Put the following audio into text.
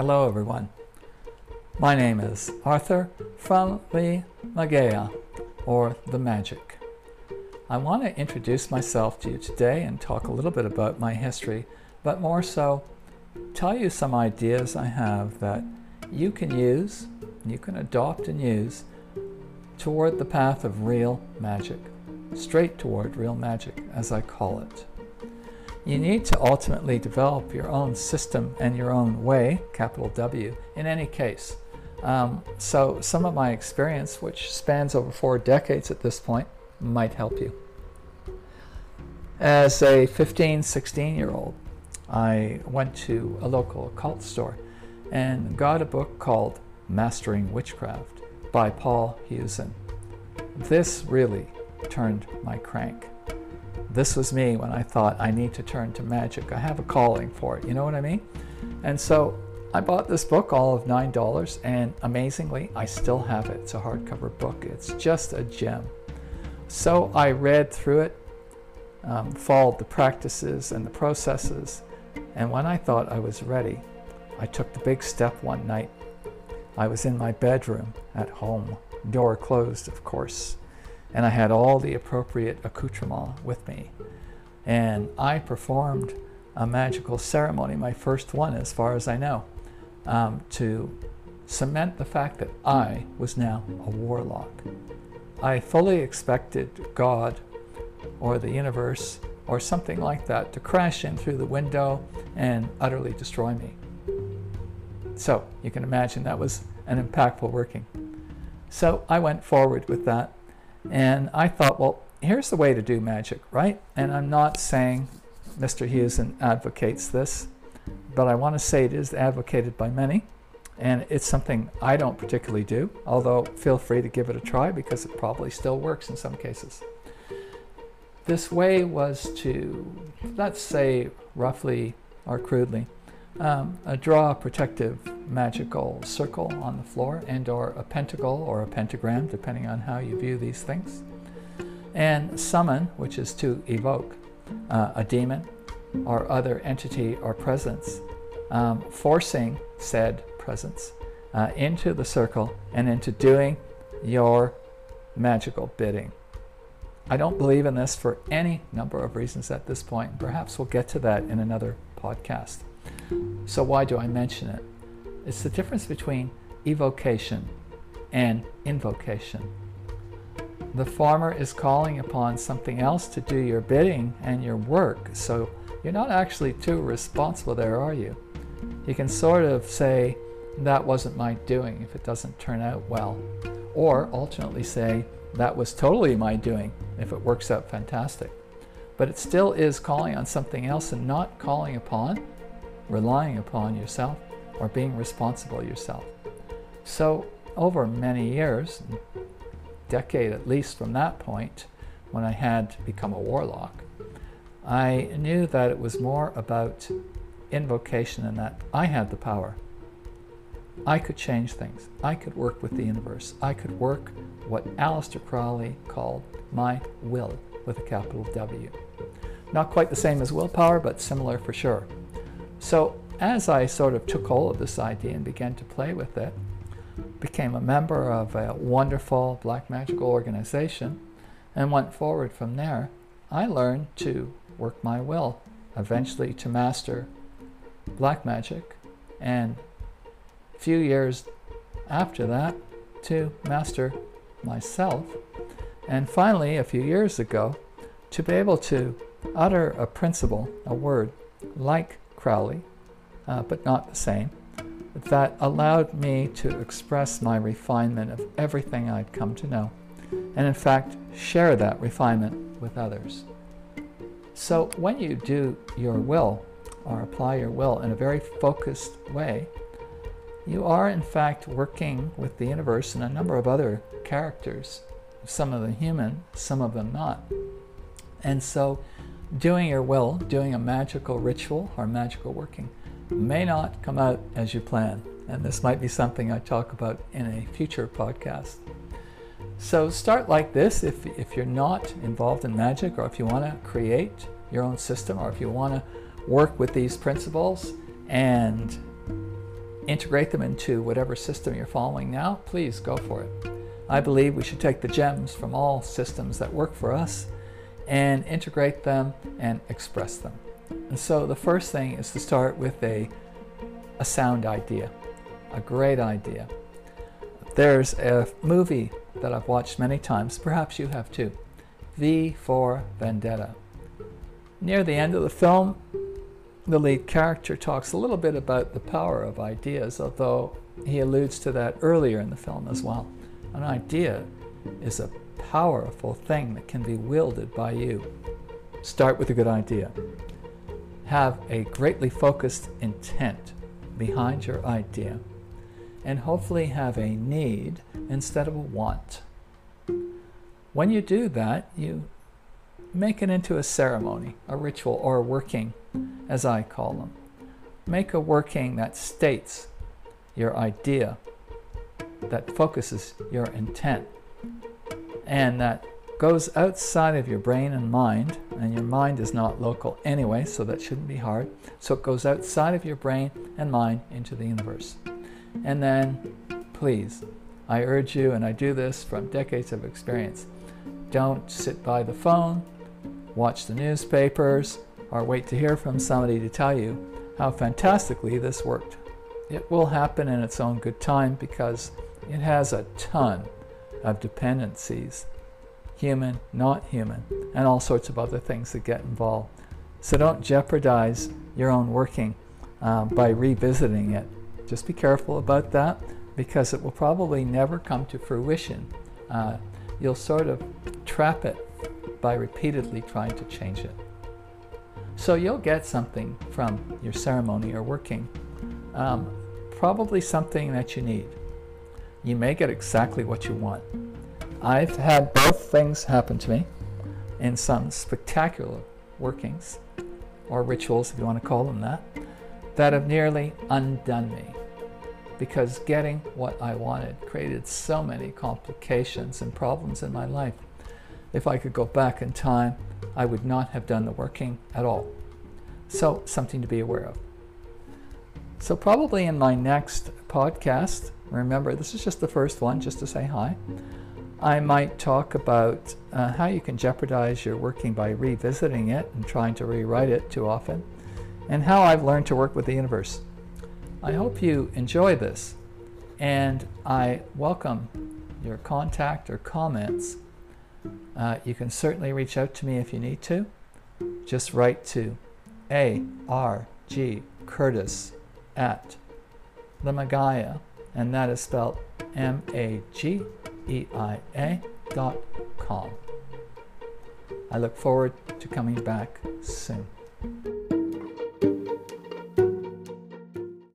Hello, everyone. My name is Arthur from the Mageia, or the Magic. I want to introduce myself to you today and talk a little bit about my history, but more so, tell you some ideas I have that you can use, you can adopt and use toward the path of real magic, straight toward real magic, as I call it. You need to ultimately develop your own system and your own way, capital W, in any case. Um, so, some of my experience, which spans over four decades at this point, might help you. As a 15, 16 year old, I went to a local occult store and got a book called Mastering Witchcraft by Paul Huson. This really turned my crank this was me when I thought I need to turn to magic. I have a calling for it. You know what I mean? And so I bought this book, all of $9, and amazingly, I still have it. It's a hardcover book, it's just a gem. So I read through it, um, followed the practices and the processes, and when I thought I was ready, I took the big step one night. I was in my bedroom at home, door closed, of course and I had all the appropriate accoutrements with me. And I performed a magical ceremony, my first one as far as I know, um, to cement the fact that I was now a warlock. I fully expected God or the universe or something like that to crash in through the window and utterly destroy me. So you can imagine that was an impactful working. So I went forward with that and I thought, well, here's the way to do magic, right? And I'm not saying Mr. Huson advocates this, but I want to say it is advocated by many. And it's something I don't particularly do, although feel free to give it a try because it probably still works in some cases. This way was to, let's say, roughly or crudely, um, draw a protective magical circle on the floor and or a pentacle or a pentagram depending on how you view these things and summon which is to evoke uh, a demon or other entity or presence um, forcing said presence uh, into the circle and into doing your magical bidding I don't believe in this for any number of reasons at this point. Perhaps we'll get to that in another podcast. So, why do I mention it? It's the difference between evocation and invocation. The farmer is calling upon something else to do your bidding and your work, so you're not actually too responsible there, are you? You can sort of say, that wasn't my doing if it doesn't turn out well. Or alternately say, that was totally my doing if it works out fantastic. But it still is calling on something else and not calling upon relying upon yourself or being responsible yourself. So, over many years, decade at least from that point, when I had become a warlock, I knew that it was more about invocation and that I had the power. I could change things. I could work with the universe. I could work what Aleister Crowley called my will with a capital W. Not quite the same as willpower, but similar for sure. So as I sort of took hold of this idea and began to play with it, became a member of a wonderful black magical organization, and went forward from there, I learned to work my will, eventually to master black magic, and a few years after that, to master myself, and finally, a few years ago, to be able to utter a principle, a word, like Crowley, uh, but not the same, that allowed me to express my refinement of everything I'd come to know, and in fact, share that refinement with others. So when you do your will, or apply your will in a very focused way, you are in fact working with the universe and a number of other characters, some of them human, some of them not. And so doing your will, doing a magical ritual or magical working, may not come out as you plan. And this might be something I talk about in a future podcast. So start like this if, if you're not involved in magic or if you want to create your own system or if you want to work with these principles and integrate them into whatever system you're following now, please go for it. I believe we should take the gems from all systems that work for us and integrate them and express them. And so the first thing is to start with a, a sound idea, a great idea. There's a movie that I've watched many times, perhaps you have too V for Vendetta. Near the end of the film, the lead character talks a little bit about the power of ideas, although he alludes to that earlier in the film as well. An idea is a powerful thing that can be wielded by you. Start with a good idea. Have a greatly focused intent behind your idea, and hopefully have a need instead of a want. When you do that, you make it into a ceremony, a ritual, or a working, as I call them. Make a working that states your idea, that focuses your intent, and that goes outside of your brain and mind, and your mind is not local anyway, so that shouldn't be hard. So it goes outside of your brain and mind into the universe. And then, please, I urge you, and I do this from decades of experience, don't sit by the phone, watch the newspapers, or wait to hear from somebody to tell you how fantastically this worked. It will happen in its own good time because it has a ton of dependencies human, not human, and all sorts of other things that get involved. So don't jeopardize your own working uh, by revisiting it. Just be careful about that because it will probably never come to fruition. Uh, you'll sort of trap it by repeatedly trying to change it. So you'll get something from your ceremony or working, um, probably something that you need. You may get exactly what you want. I've had both things happen to me in some spectacular workings, or rituals if you want to call them that, that have nearly undone me because getting what I wanted created so many complications and problems in my life. If I could go back in time, I would not have done the working at all. So, something to be aware of. So, probably in my next podcast, remember this is just the first one, just to say hi. I might talk about uh, how you can jeopardize your working by revisiting it and trying to rewrite it too often, and how I've learned to work with the universe. I hope you enjoy this, and I welcome your contact or comments. Uh, you can certainly reach out to me if you need to. Just write to A R G Curtis at the Mageia, and that is spelled M A G eia.com. I look forward to coming back soon.